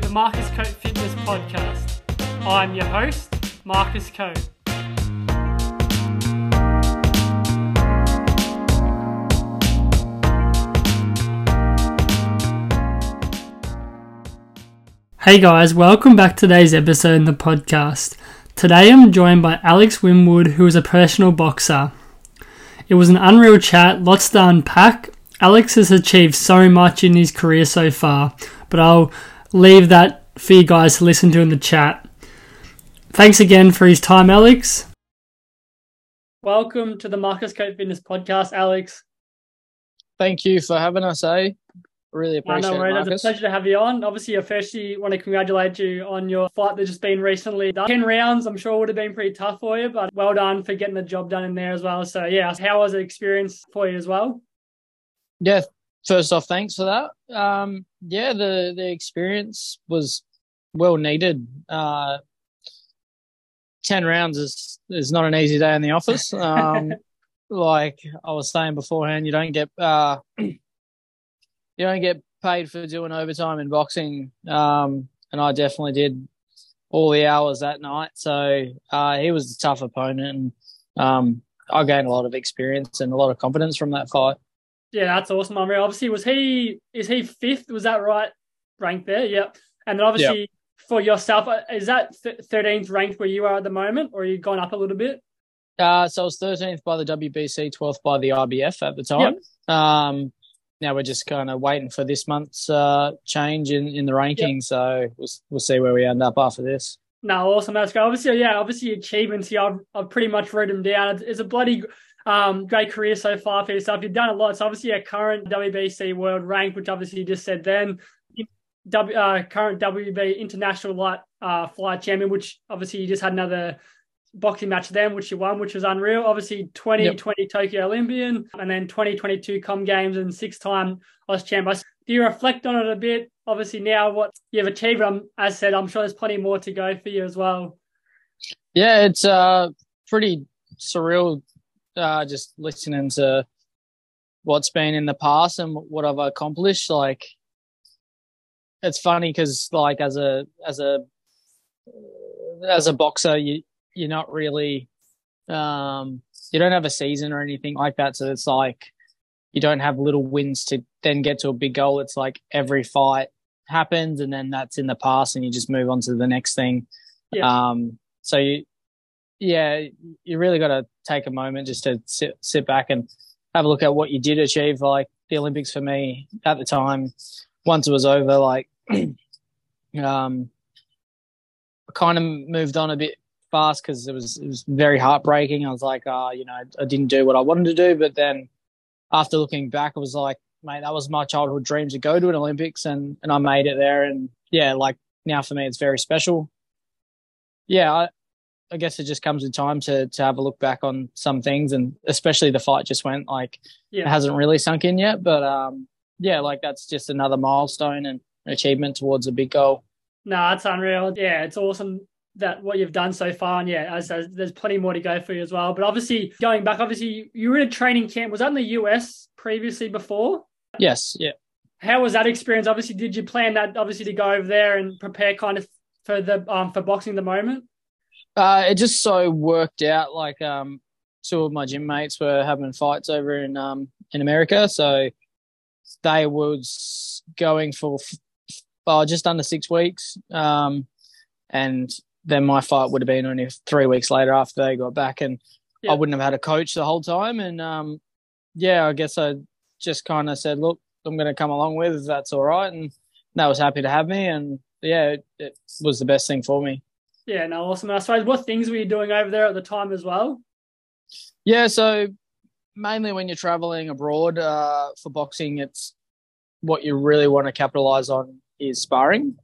the Marcus Cope Fitness Podcast. I'm your host, Marcus Cope. Hey guys, welcome back to today's episode in the podcast. Today I'm joined by Alex Winwood, who is a professional boxer. It was an unreal chat, lots to unpack. Alex has achieved so much in his career so far, but I'll leave that for you guys to listen to in the chat. Thanks again for his time, Alex. Welcome to the Marcus Cope Fitness Podcast, Alex. Thank you for having us, eh? Really appreciate know, it, right? Marcus. It's a pleasure to have you on. Obviously, I firstly want to congratulate you on your fight that's just been recently done. 10 rounds, I'm sure would have been pretty tough for you, but well done for getting the job done in there as well. So, yeah, how was the experience for you as well? Yeah, first off, thanks for that. Um, yeah, the the experience was well needed. Uh, Ten rounds is is not an easy day in the office. Um, like I was saying beforehand, you don't get uh, you don't get paid for doing overtime in boxing, um, and I definitely did all the hours that night. So uh, he was a tough opponent, and um, I gained a lot of experience and a lot of confidence from that fight. Yeah, that's awesome, Unreal. Obviously, was he, is he fifth? Was that right? Ranked there? Yep. And then obviously, for yourself, uh, is that 13th ranked where you are at the moment, or you gone up a little bit? Uh, so I was 13th by the WBC, 12th by the IBF at the time. Um, now we're just kind of waiting for this month's uh, change in, in the ranking. So we'll, we'll see where we end up after this. No, awesome. That's great. Obviously, yeah, obviously achievements here. I've, I've pretty much written them down. It's, it's a bloody um, great career so far for yourself. You've done a lot. So obviously, a current WBC world rank, which obviously you just said then. W, uh, current WB international light uh, flight champion, which obviously you just had another boxing match then, which you won, which was unreal. Obviously, 2020 Tokyo Olympian, and then 2022 Com Games and six-time Aus champ. Do you reflect on it a bit? Obviously, now what you've achieved, um, as I said, I'm sure there's plenty more to go for you as well. Yeah, it's uh, pretty surreal uh, just listening to what's been in the past and what I've accomplished. Like, it's funny because, like, as a as a as a boxer, you you're not really um, you don't have a season or anything like that. So it's like you don't have little wins to then get to a big goal. It's like every fight happens and then that's in the past and you just move on to the next thing. Yeah. Um, so you, yeah, you really got to take a moment just to sit, sit back and have a look at what you did achieve. Like the Olympics for me at the time, once it was over, like, um, I kind of moved on a bit fast because it was it was very heartbreaking. I was like, uh, you know, I didn't do what I wanted to do. But then after looking back, I was like, mate, that was my childhood dream to go to an Olympics, and and I made it there. And yeah, like now for me, it's very special. Yeah, I, I guess it just comes with time to to have a look back on some things, and especially the fight just went like Yeah. it hasn't really sunk in yet. But um, yeah, like that's just another milestone and achievement towards a big goal. No, that's unreal. Yeah, it's awesome that what you've done so far. And yeah, as, as there's plenty more to go for you as well. But obviously, going back, obviously, you were in a training camp. Was that in the US previously before? Yes, yeah. How was that experience? Obviously, did you plan that obviously to go over there and prepare kind of for the um for boxing the moment? Uh, it just so worked out. Like, um, two of my gym mates were having fights over in um in America, so they was going for f- uh, just under six weeks. Um, and then my fight would have been only three weeks later after they got back, and Yeah. I wouldn't have had a coach the whole time. And um, yeah, I guess I just kind of said, look, I'm going to come along with if that's all right, and they was happy to have me, and yeah, it, it was the best thing for me. Yeah, no, awesome. And I suppose what things were you doing over there at the time as well? Yeah, so mainly when you're traveling abroad uh, for boxing, it's what you really want to capitalize on is sparring.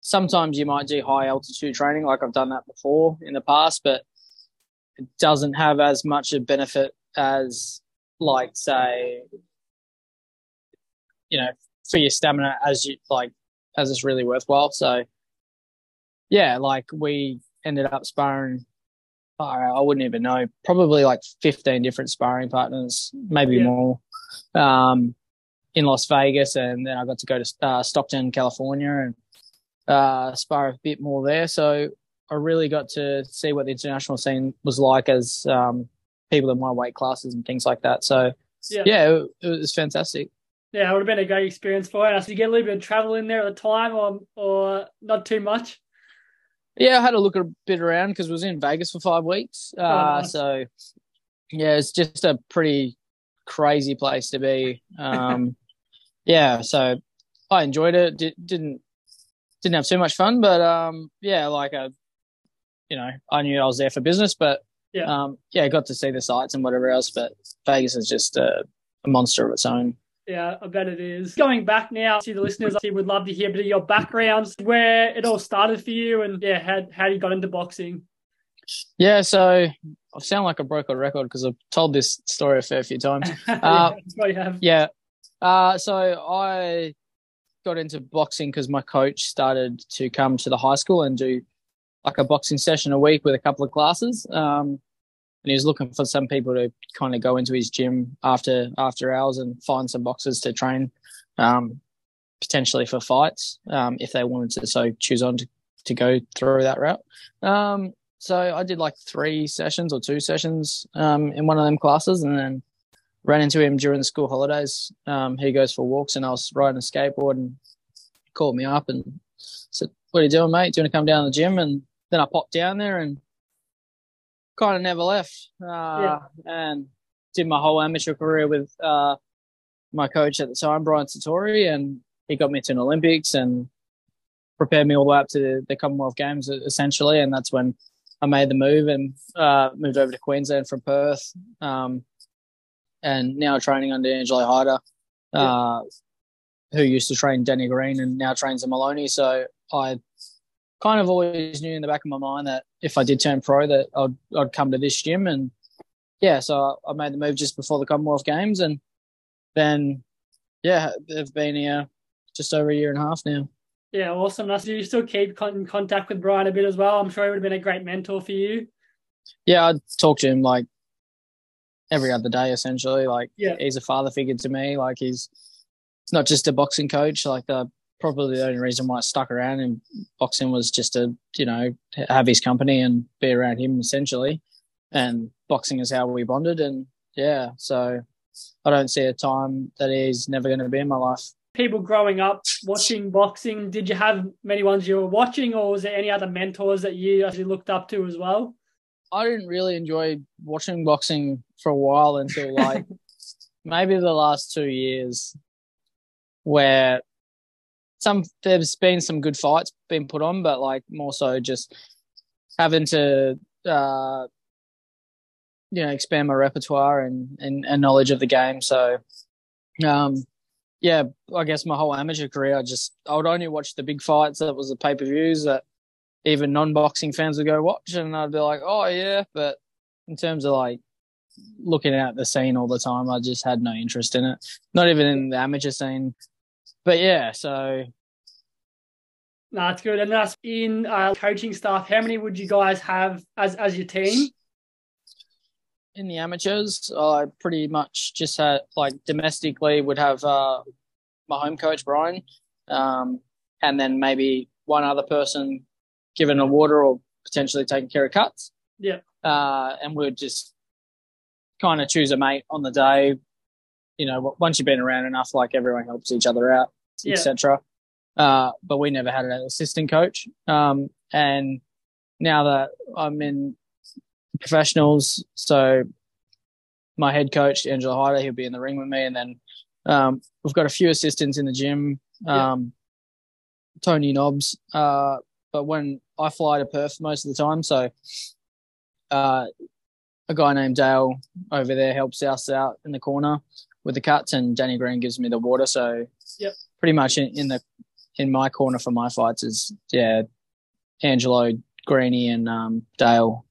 Sometimes you might do high altitude training, like I've done that before in the past, but it doesn't have as much of a benefit as, like, say, you know, for your stamina as you like, as it's really worthwhile. So, yeah, like we ended up sparring I wouldn't even know. Probably like 15 different sparring partners, maybe Yeah. more. Um, in Las Vegas, and then I got to go to uh, Stockton, California, and uh, spar a bit more there. So I really got to see what the international scene was like as um, people in my weight classes and things like that. So yeah, yeah it, it, was fantastic. Yeah, it would have been a great experience for us. You get a little bit of travel in there at the time, or or not too much? Yeah, I had a look a bit around because I was in Vegas for five weeks. Oh, uh, nice. So yeah, it's just a pretty crazy place to be. Um, yeah, so I enjoyed it. D- didn't didn't have too much fun, but um, yeah, like a, uh, you know, I knew I was there for business, but yeah, um, yeah, got to see the sights and whatever else. But Vegas is just a, a monster of its own. Yeah, I bet it is. Going back now to the listeners, I would love to hear a bit of your backgrounds, where it all started for you, and yeah, how how you got into boxing. Yeah, so I sound like I broke a record because I've told this story a fair few times. Uh, yeah, yeah. Uh, so I got into boxing because my coach started to come to the high school and do like a boxing session a week with a couple of classes. Um, and he was looking for some people to kind of go into his gym after after hours and find some boxers to train, um, potentially for fights um, if they wanted to so choose on to, to go through that route. Um, so I did like three sessions or two sessions um, in one of them classes, and then ran into him during the school holidays. Um, he goes for walks, and I was riding a skateboard, and called me up and said, "What are you doing, mate? Do you want to come down to the gym?" And then I popped down there and kind of never left, uh, yeah. and did my whole amateur career with uh, my coach at the time, Brian Satori, and he got me to an Olympics and prepared me all the way up to the, the Commonwealth Games essentially, and that's when I made the move and uh, moved over to Queensland from Perth, um, and now training under Angelo Hyder, uh, who used to train Danny Green and now trains in Moloney. So I kind of always knew in the back of my mind that if I did turn pro, that I'd I'd come to this gym, and yeah, so I made the move just before the Commonwealth Games, and then yeah, they've been here just over a year and a half now. Yeah, awesome. Do you still keep in contact with Brian a bit as well? I'm sure he would have been a great mentor for you. Yeah, I'd talk to him like every other day, essentially. Like, yeah. he's a father figure to me. Like, he's it's not just a boxing coach. Like, the probably the only reason why I stuck around in boxing was just to, you know, have his company and be around him, essentially. And boxing is how we bonded. And yeah, so I don't see a time that he's never going to be in my life people growing up watching boxing, did you have many ones you were watching, or was there any other mentors that you actually looked up to as well? I didn't really enjoy watching boxing for a while until like maybe the last two years, where some there's been some good fights being put on, but like more so just having to uh, you know expand my repertoire and, and, and knowledge of the game. So um, yeah, I guess my whole amateur career, I just I would only watch the big fights. That was the pay per views that even non boxing fans would go watch, and I'd be like, oh yeah. But in terms of like looking at the scene all the time, I just had no interest in it. Not even in the amateur scene. But yeah, so. No, that's good. And that's in uh, coaching staff. How many would you guys have as as your team? in the amateurs, I pretty much just had like domestically would have uh, my home coach Brian, um, and then maybe one other person given a water or potentially taking care of cuts. Yeah. Uh, and we'd just kind of choose a mate on the day. You know, once you've been around enough, like everyone helps each other out, yeah. etc. Uh, but we never had an assistant coach. Um, and now that I'm in professionals. So my head coach, Angelo Hyder, he'll be in the ring with me. And then um, we've got a few assistants in the gym, um, yeah. Tony Knobs. Uh, but when I fly to Perth most of the time, so uh, a guy named Dale over there helps us out in the corner with the cuts, and Danny Green gives me the water. So yep. pretty much in, in the in my corner for my fights is yeah, Angelo, Greeny, and um, Dale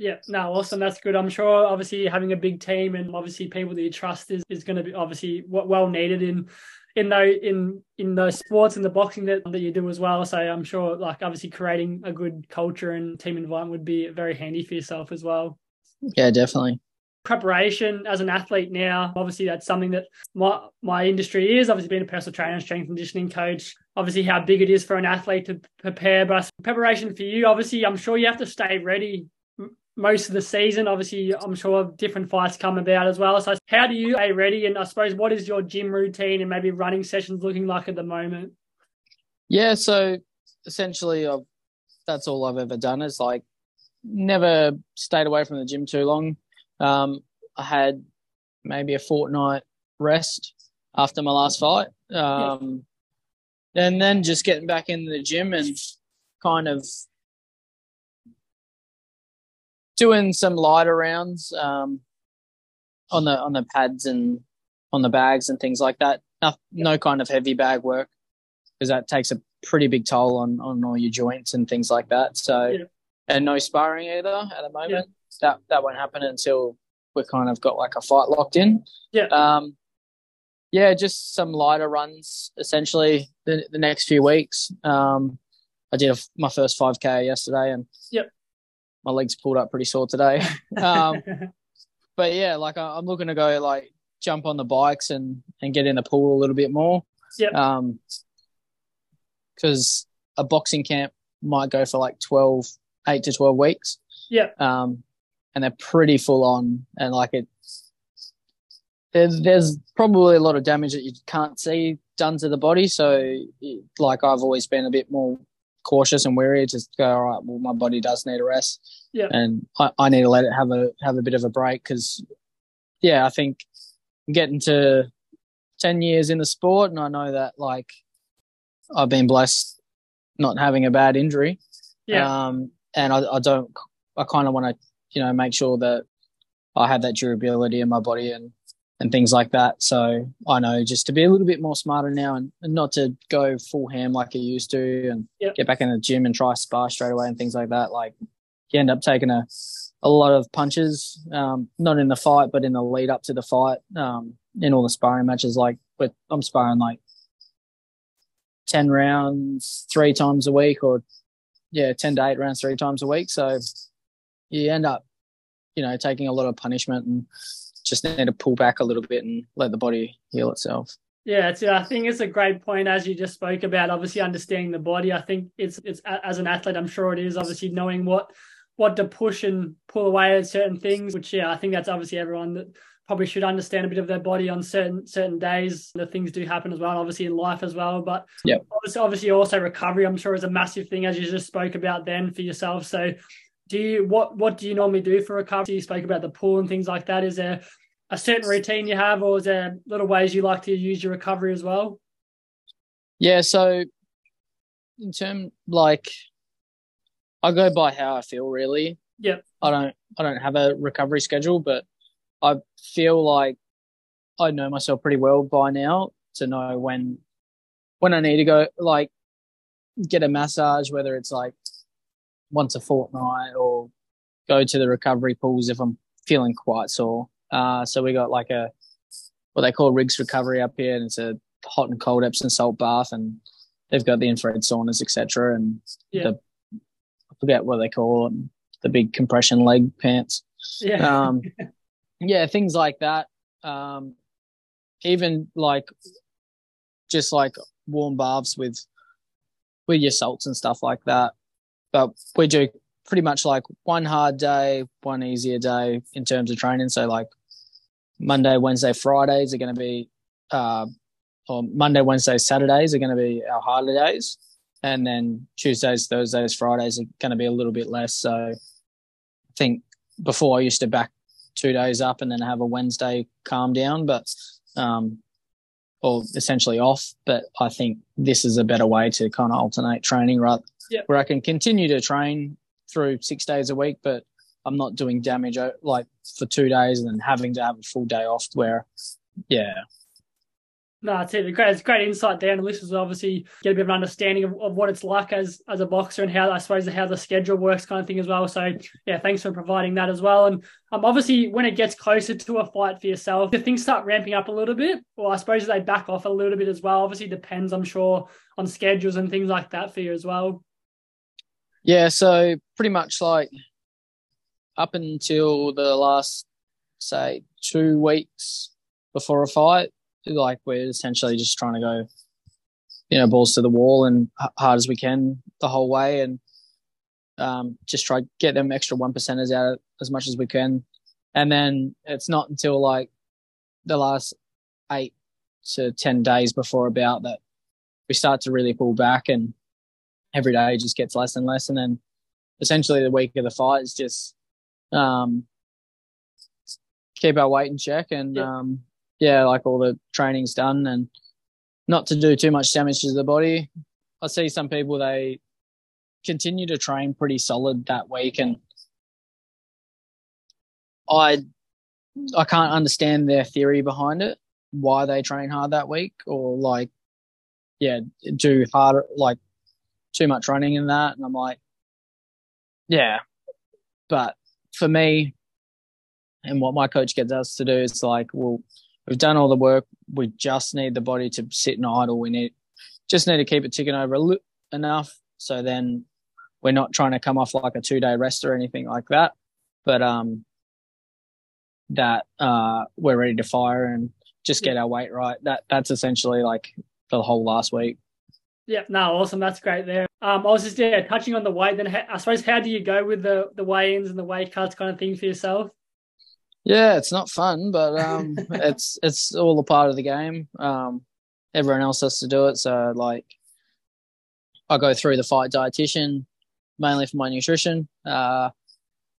yeah, no, awesome. That's good. I'm sure obviously having a big team and obviously people that you trust is, is going to be obviously well needed in in those in in those sports and the boxing that, that you do as well. So I'm sure like obviously creating a good culture and team environment would be very handy for yourself as well. Yeah, definitely. Preparation as an athlete now. Obviously, that's something that my my industry is. Obviously, being a personal trainer, strength conditioning coach. Obviously, how big it is for an athlete to prepare. But preparation for you, obviously, I'm sure you have to stay ready most of the season. Obviously, I'm sure different fights come about as well. So, how do you stay ready? And I suppose, what is your gym routine and maybe running sessions looking like at the moment? Yeah, so essentially, I've, that's all I've ever done is like never stayed away from the gym too long. Um, I had maybe a fortnight rest after my last fight. Um, yeah. And then just getting back in the gym and kind of doing some lighter rounds um, on the on the pads and on the bags and things like that. No, no kind of heavy bag work because that takes a pretty big toll on on all your joints and things like that. So, yeah. and no sparring either at the moment. That that won't happen until we kind of got like a fight locked in. Yeah. Um, yeah, just some lighter runs essentially the, the next few weeks. Um, I did a, my first 5K yesterday and yep my legs pulled up pretty sore today. Um, but yeah, like I, am looking to go like jump on the bikes and and get in the pool a little bit more. Yeah. Um, because a boxing camp might go for like 12, 8 to 12 weeks. Yeah. Um, and they're pretty full on and like it, there's, there's probably a lot of damage that you can't see done to the body. So like I've always been a bit more cautious and wary. Just go, all right. Well, my body does need a rest, yeah, and I, I need to let it have a have a bit of a break because, yeah, I think getting to ten years in the sport, and I know that like I've been blessed not having a bad injury. Yeah. Um, and I, I don't. I kind of want to, you know, make sure that I have that durability in my body and and things like that. So I know just to be a little bit more smarter now and, and not to go full ham like I used to and yep. get back in the gym and try spar straight away and things like that. Like you end up taking a, a lot of punches, um, not in the fight, but in the lead up to the fight, um, in all the sparring matches. Like with, I'm sparring like 10 rounds three times a week or yeah, 10 to eight rounds three times a week. So you end up, you know, taking a lot of punishment and just need to pull back a little bit and let the body heal itself. Yeah, it's, I think it's a great point as you just spoke about. Obviously, understanding the body. I think it's it's as an athlete, I'm sure it is obviously knowing what what to push and pull away at certain things. Which yeah, I think that's obviously everyone that probably should understand a bit of their body on certain certain days. The things do happen as well, obviously in life as well. But yeah, obviously, obviously also recovery. I'm sure is a massive thing as you just spoke about then for yourself. So do you what what do you normally do for recovery? You spoke about the pool and things like that. Is there a certain routine you have, or is there little ways you like to use your recovery as well? Yeah, so in terms like I go by how I feel really. Yep. I don't I don't have a recovery schedule, but I feel like I know myself pretty well by now to know when when I need to go like get a massage, whether it's like once a fortnight or go to the recovery pools if I'm feeling quite sore. Uh, so we got like a what they call rigs recovery up here, and it's a hot and cold Epsom salt bath, and they've got the infrared saunas, etc. And yeah. the I forget what they call them, the big compression leg pants. Yeah, um, yeah, things like that. Um, even like just like warm baths with with your salts and stuff like that. But we do pretty much like one hard day, one easier day in terms of training. So like Monday, Wednesday, Fridays are going to be, uh, or Monday, Wednesday, Saturdays are going to be our harder days. And then Tuesdays, Thursdays, Fridays are going to be a little bit less. So I think before I used to back two days up and then have a Wednesday calm down, but, um, or essentially off. But I think this is a better way to kind of alternate training, right? Yep. Where I can continue to train through six days a week, but I'm not doing damage uh, like for two days and then having to have a full day off. Where, yeah. No, it's it. Great, it's great insight there, and listeners obviously get a bit of an understanding of, of what it's like as as a boxer and how I suppose how the schedule works, kind of thing as well. So yeah, thanks for providing that as well. And um, obviously when it gets closer to a fight for yourself, if things start ramping up a little bit, or I suppose they back off a little bit as well. Obviously depends, I'm sure, on schedules and things like that for you as well. Yeah, so pretty much like up until the last say two weeks before a fight. Like we're essentially just trying to go, you know, balls to the wall and hard as we can the whole way, and um, just try get them extra one percenters out as much as we can. And then it's not until like the last eight to ten days before about that we start to really pull back, and every day just gets less and less, and then essentially the week of the fight is just um, keep our weight in check and yeah. um, yeah, like all the training's done and not to do too much damage to the body. I see some people they continue to train pretty solid that week and I I can't understand their theory behind it, why they train hard that week or like yeah, do harder like too much running in that and I'm like yeah. But for me, and what my coach gets us to do is like, well, we've done all the work. We just need the body to sit and idle. We need just need to keep it ticking over enough. So then we're not trying to come off like a two day rest or anything like that. But um, that uh, we're ready to fire and just get our weight right. That that's essentially like the whole last week. Yeah, no, awesome. That's great there. Um, I was just yeah touching on the weight. Then I suppose how do you go with the the weigh-ins and the weight cuts kind of thing for yourself? Yeah, it's not fun, but um, it's it's all a part of the game. Um, everyone else has to do it, so like, I go through the fight dietitian mainly for my nutrition. Uh,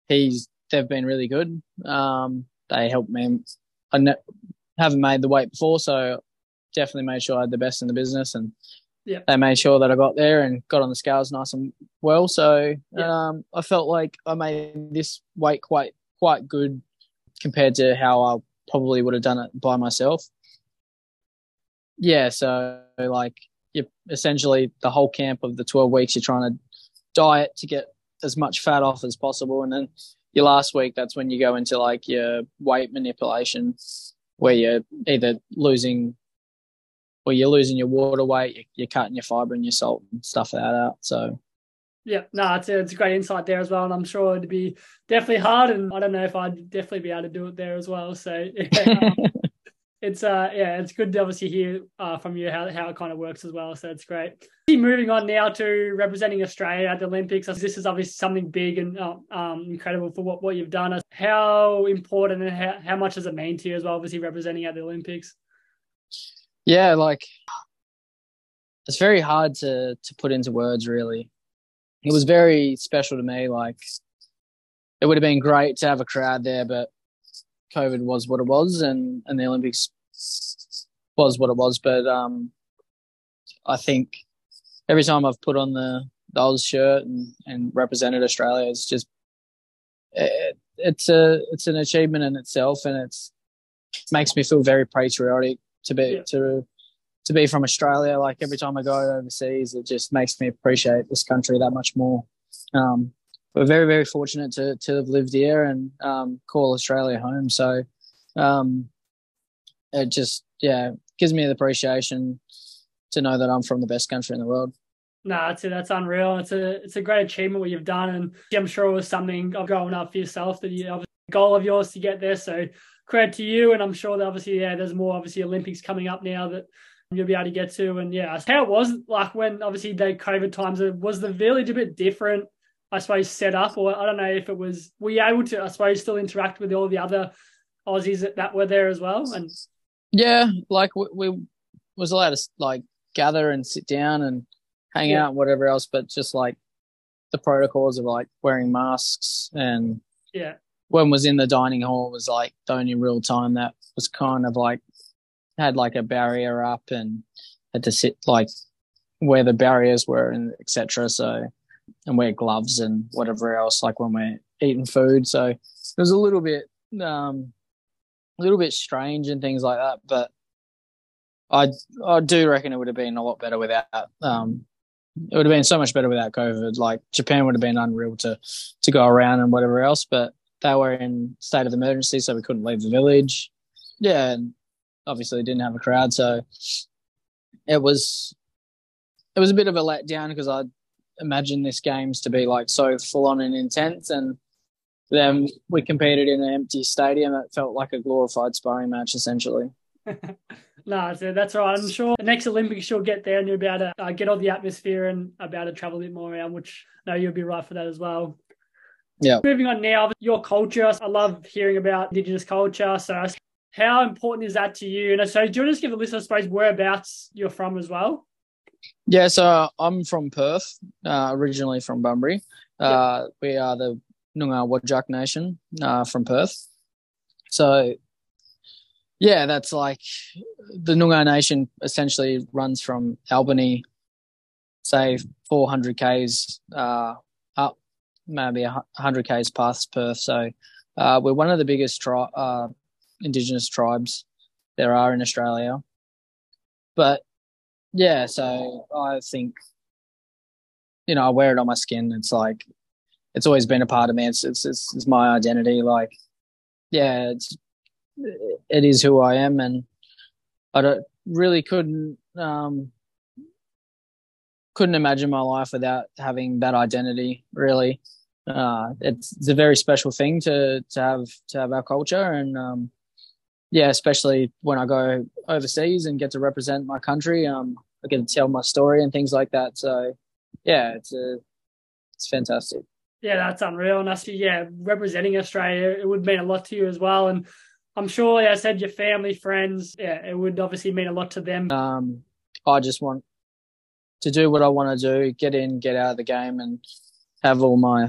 he's they've been really good. Um, they helped me. I ne- haven't made the weight before, so definitely made sure I had the best in the business, and yeah. they made sure that I got there and got on the scales nice and well. So yeah. um, I felt like I made this weight quite quite good compared to how I probably would have done it by myself. Yeah, so like you essentially the whole camp of the 12 weeks you're trying to diet to get as much fat off as possible and then your last week that's when you go into like your weight manipulation where you're either losing or you're losing your water weight you're cutting your fiber and your salt and stuff like that out so yeah, no, it's a, it's a great insight there as well, and I'm sure it'd be definitely hard, and I don't know if I'd definitely be able to do it there as well. So yeah, um, it's uh yeah, it's good to obviously hear uh, from you how how it kind of works as well. So it's great. Moving on now to representing Australia at the Olympics. This is obviously something big and uh, um, incredible for what, what you've done. How important and how, how much does it mean to you as well? Obviously representing at the Olympics. Yeah, like it's very hard to to put into words really it was very special to me. Like it would have been great to have a crowd there, but COVID was what it was, and and the Olympics was what it was. But um, I think every time I've put on the the shirt and, and represented Australia, it's just it, it's a it's an achievement in itself, and it's it makes me feel very patriotic to be yeah. to to be from Australia. Like every time I go overseas, it just makes me appreciate this country that much more. Um, we're very, very fortunate to to have lived here and um, call Australia home. So um, it just yeah gives me the appreciation to know that I'm from the best country in the world. No, that's that's unreal. It's a it's a great achievement what you've done, and I'm sure it was something of growing up for yourself that you goal of yours to get there. So credit to you, and I'm sure that obviously yeah, there's more obviously Olympics coming up now that you'll be able to get to. And yeah, how it was like when obviously the COVID times uh, was the village a bit different, I suppose, set up, or I don't know if it was were you able to, I suppose, still interact with all the other Aussies that, that were there as well? And yeah, like we, we was allowed to like gather and sit down and hang yeah. out and whatever else, but just like the protocols of like wearing masks and yeah. When was in the dining hall was like the only real time that was kind of like had like a barrier up and had to sit like where the barriers were and etc. So and wear gloves and whatever else like when we're eating food. So it was a little bit um a little bit strange and things like that. But I I do reckon it would have been a lot better without um it would have been so much better without COVID. Like Japan would have been unreal to to go around and whatever else, but they were in state of emergency, so we couldn't leave the village. Yeah, and obviously didn't have a crowd, so it was it was a bit of a letdown because I imagined this games to be like so full on and intense, and then we competed in an empty stadium. It felt like a glorified sparring match, essentially. no, that's right. I'm sure the next Olympics you'll get there and you'll be able to uh, get all the atmosphere and be able to travel a bit more around, which no, you'll be right for that as well. Yeah. Moving on now, your culture. I love hearing about Indigenous culture. So, how important is that to you? And so, do you want to just give a list, I suppose, whereabouts you're from as well? Yeah, so I'm from Perth, uh, originally from Bunbury. Uh, We are the Noongar Wadjuk Nation uh, from Perth. So, yeah, that's like the Noongar Nation essentially runs from Albany, say 400 k's uh, maybe 100 k's past Perth. So, uh, we're one of the biggest tri- uh, Indigenous tribes there are in Australia. But yeah, so I think, you know, I wear it on my skin. It's like, it's always been a part of me. It's, it's, it's, it's my identity. Like, yeah, it's, it is who I am. And I don't really couldn't, um, couldn't imagine my life without having that identity really. Uh, it's, it's a very special thing to, to have, to have our culture. And, um, yeah, especially when I go overseas and get to represent my country, um, I get to tell my story and things like that. So, yeah, it's a, it's fantastic. Yeah, that's unreal. And see, yeah, representing Australia, it would mean a lot to you as well. And I'm sure, like I said, your family, friends, yeah, it would obviously mean a lot to them. Um, I just want to do what I want to do, get in, get out of the game, and have all my